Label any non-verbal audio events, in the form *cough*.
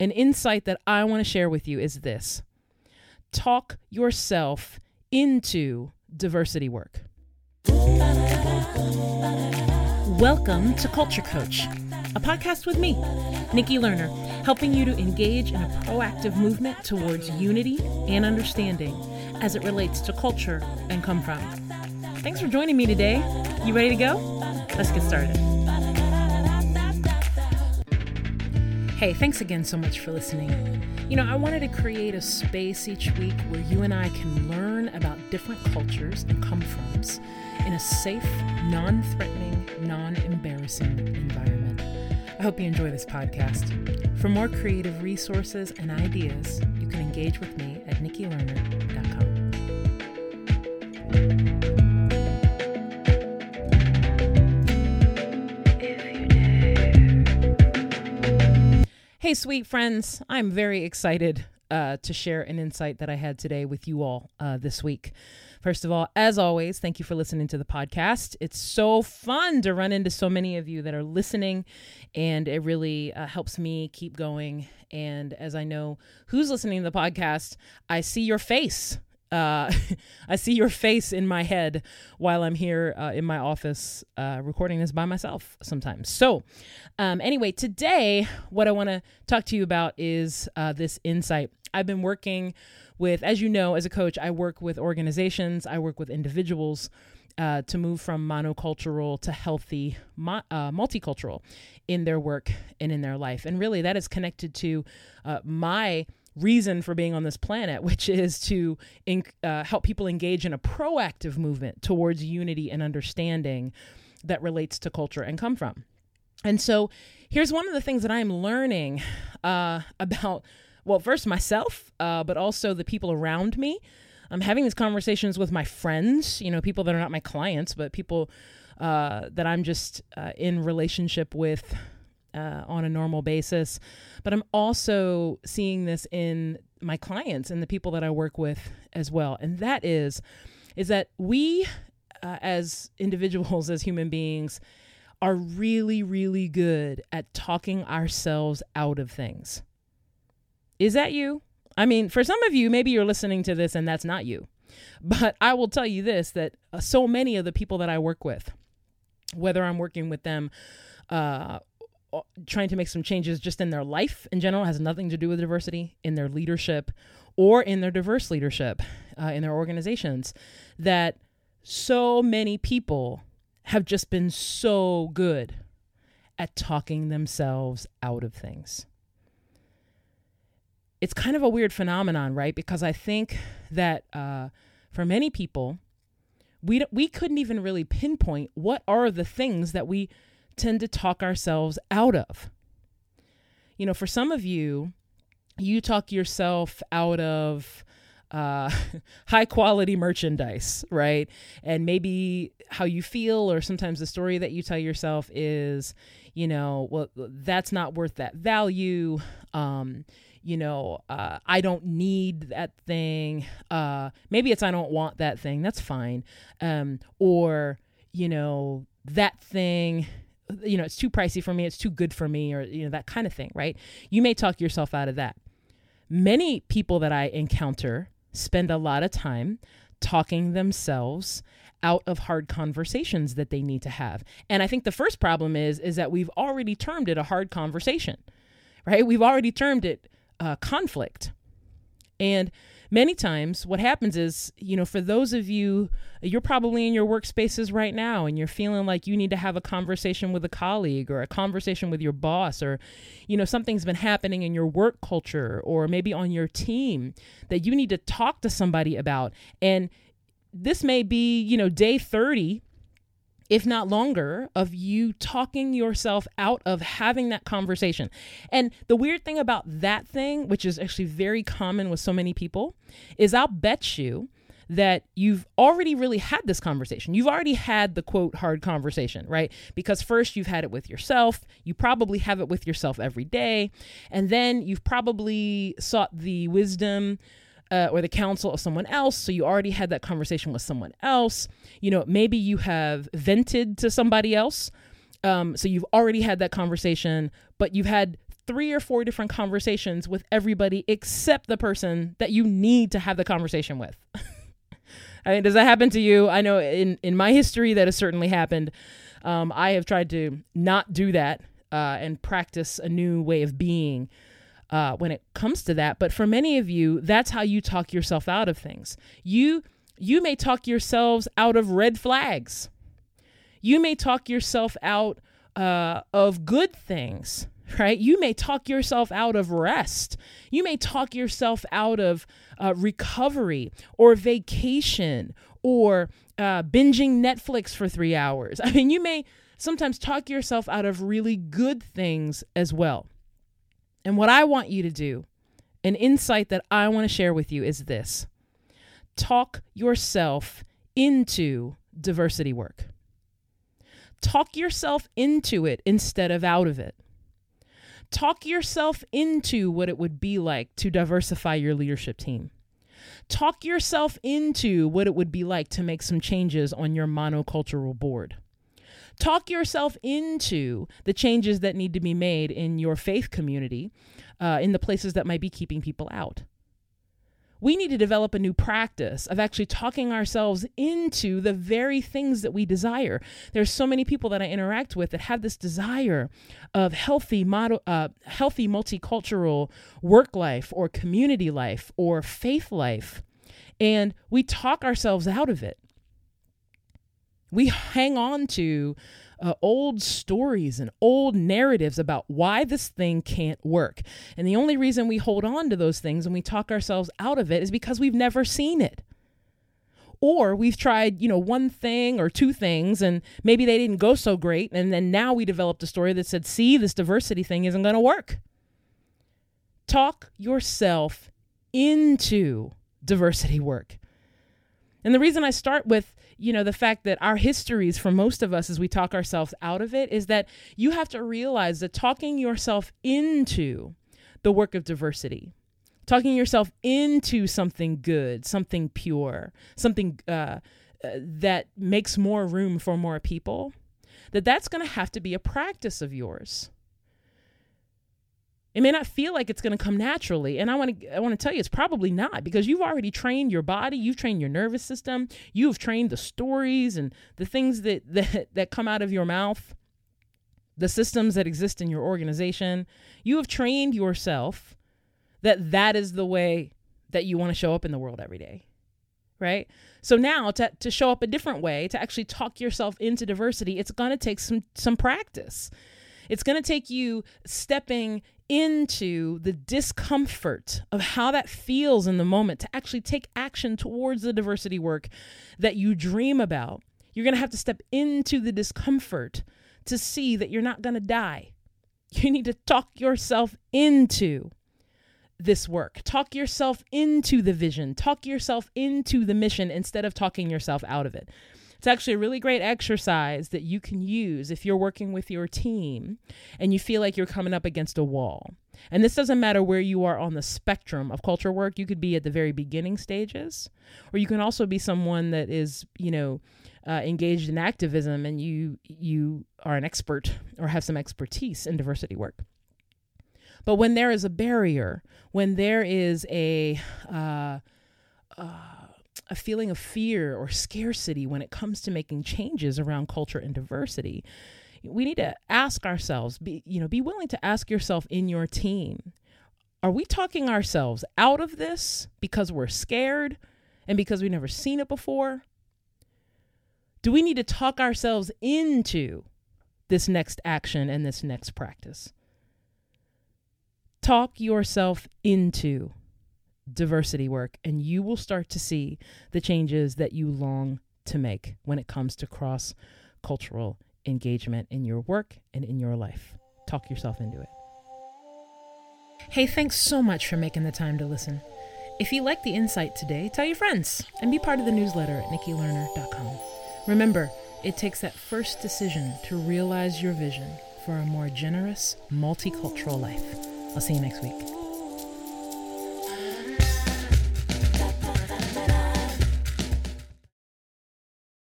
an insight that I want to share with you is this talk yourself into diversity work. Welcome to Culture Coach, a podcast with me, Nikki Lerner, helping you to engage in a proactive movement towards unity and understanding as it relates to culture and come from. Thanks for joining me today. You ready to go? Let's get started. Hey, thanks again so much for listening. You know, I wanted to create a space each week where you and I can learn about different cultures and come froms in a safe, non threatening, non embarrassing environment. I hope you enjoy this podcast. For more creative resources and ideas, you can engage with me at nikkilerner.com. Hey, sweet friends, I'm very excited uh, to share an insight that I had today with you all uh, this week. First of all, as always, thank you for listening to the podcast. It's so fun to run into so many of you that are listening, and it really uh, helps me keep going. And as I know who's listening to the podcast, I see your face uh, *laughs* I see your face in my head while I'm here uh, in my office uh, recording this by myself sometimes. So, um, anyway, today, what I want to talk to you about is uh, this insight. I've been working with, as you know, as a coach, I work with organizations, I work with individuals. Uh, to move from monocultural to healthy, mo- uh, multicultural in their work and in their life. And really, that is connected to my reason for being on this planet, *laughs* which is to uh, help people engage in a proactive movement towards unity and understanding that relates to culture and come from. And so here's one of the things that I'm learning uh, *laughs* about, well, first myself, uh, but also the people around me. I'm having these conversations with my friends, you know, people that are not my clients, but people uh, that I'm just uh, in relationship with uh, on a normal basis. But I'm also seeing this in my clients and the people that I work with as well. And that is, is that we uh, as individuals, *laughs* as human beings, are really, really good at talking ourselves out of things. Is that you? I mean, for some of you, maybe you're listening to this and that's not you. But I will tell you this that uh, so many of the people that I work with, whether I'm working with them uh, trying to make some changes just in their life in general has nothing to do with diversity in their leadership or in their diverse leadership uh, in their organizations that so many people have just been so good at talking themselves out of things. It's kind of a weird phenomenon right? Because i think that uh, for many people we, we couldn't even really pinpoint what are the things that we tend to talk ourselves out of. You know, for some of you, you talk yourself out of uh, *laughs* high quality merchandise, right? And maybe how you feel, or sometimes the story that you tell yourself is, you know, well, that's not worth that value. Um, you know, uh, I don't need that thing. Uh, maybe it's I don't want that thing. That's fine. Um, or, you know, that thing you know, it's too pricey for me, it's too good for me, or, you know, that kind of thing, right? You may talk yourself out of that. Many people that I encounter spend a lot of time talking themselves out of hard conversations that they need to have. And I think the first problem is is that we've already termed it a hard conversation. Right? We've already termed it uh, conflict. And many times what happens is, you know, for those of you, you're probably in your workspaces right now and you're feeling like you need to have a conversation with a colleague or a conversation with your boss or, you know, something's been happening in your work culture or maybe on your team that you need to talk to somebody about. And this may be, you know, day 30 if not longer, of you talking yourself out of having that conversation. And the weird thing about that thing, which is actually very common with so many people, is I'll bet you that you've already really had this conversation. You've already had the quote hard conversation, right? Because first you've had it with yourself. You probably have it with yourself every day. And then you've probably sought the wisdom uh, or the counsel of someone else. So you already had that conversation with someone else. You know, maybe you have vented to somebody else. Um, so you've already had that conversation, but you've had three or four different conversations with everybody except the person that you need to have the conversation with. *laughs* I mean, does that happen to you? I know in, in my history that has certainly happened. Um, I have tried to not do that uh, and practice a new way of being uh, when it comes to that. But for many of you, that's how you talk yourself out of things. You you may talk yourselves out of red flags. You may talk yourself out uh, of good things, right? You may talk yourself out of rest. You may talk yourself out of uh, recovery or vacation or uh, binging Netflix for three hours. *laughs* I mean, you may sometimes talk yourself out of really good things as well. And what I want you to do, an insight that I want to share with you is this talk yourself into diversity work. Talk yourself into it instead of out of it. Talk yourself into what it would be like to diversify your leadership team. Talk yourself into what it would be like to make some changes on your monocultural board. Talk yourself into the changes that need to be made in your faith community, uh, in the places that might be keeping people out we need to develop a new practice of actually talking ourselves into the very things that we desire. There's so many people that I interact with that have this desire of healthy, model, uh, healthy multicultural work life or community life or faith life, and we talk ourselves out of it. We hang on to uh, old stories and old narratives about why this thing can't work. And the only reason we hold on to those things and we talk ourselves out of it is because we've never seen it. Or we've tried, you know, one thing or two things and maybe they didn't go so great. And then now we developed a story that said, see, this diversity thing isn't going to work. Talk yourself into diversity work. And the reason I start with you know the fact that our histories for most of us as we talk ourselves out of it is that you have to realize that talking yourself into the work of diversity talking yourself into something good something pure something uh, uh, that makes more room for more people that that's going to have to be a practice of yours it may not feel like it's going to come naturally, and I want to I want to tell you it's probably not because you've already trained your body, you've trained your nervous system, you've trained the stories and the things that *laughs* that that come out of your mouth, the systems that exist in your organization. You have trained yourself that that is the way that you want to show up in the world every day. Right? So now to to show up a different way, to actually talk yourself into diversity, it's going to take some some practice. It's going to take you stepping into the discomfort of how that feels in the moment to actually take action towards the diversity work that you dream about. You're going to have to step into the discomfort to see that you're not going to die. *laughs* You need to talk yourself into this work. Talk yourself into the vision. Talk yourself into the mission instead of talking yourself out of it. It's actually a really great exercise that you can use if you're working with your team and you feel like you're coming up against a wall. And this doesn't matter where you are on the spectrum of culture work. You could be at the very beginning stages, or you can also be someone that is, you know, uh, engaged in activism and you you are an expert or have some expertise in diversity work. But when there is a barrier, when there is a uh, uh, a feeling of fear or scarcity when it comes to making changes around culture and diversity. We need to ask ourselves be you know be willing to ask yourself in your team are we talking ourselves out of this because we're scared and because we've never seen it before? Do we need to talk ourselves into this next action and this next practice? Talk yourself into diversity work, and you will start to see the changes that you long to make when it comes to cross cultural engagement in your work and in your life. Talk yourself into it. Hey, thanks so much for making the time to listen. If you like the insight today, tell your friends and be part of the newsletter at nikkilerner.com. Remember, it takes that first decision to realize your vision for a more generous, multicultural life. I'll see you next week.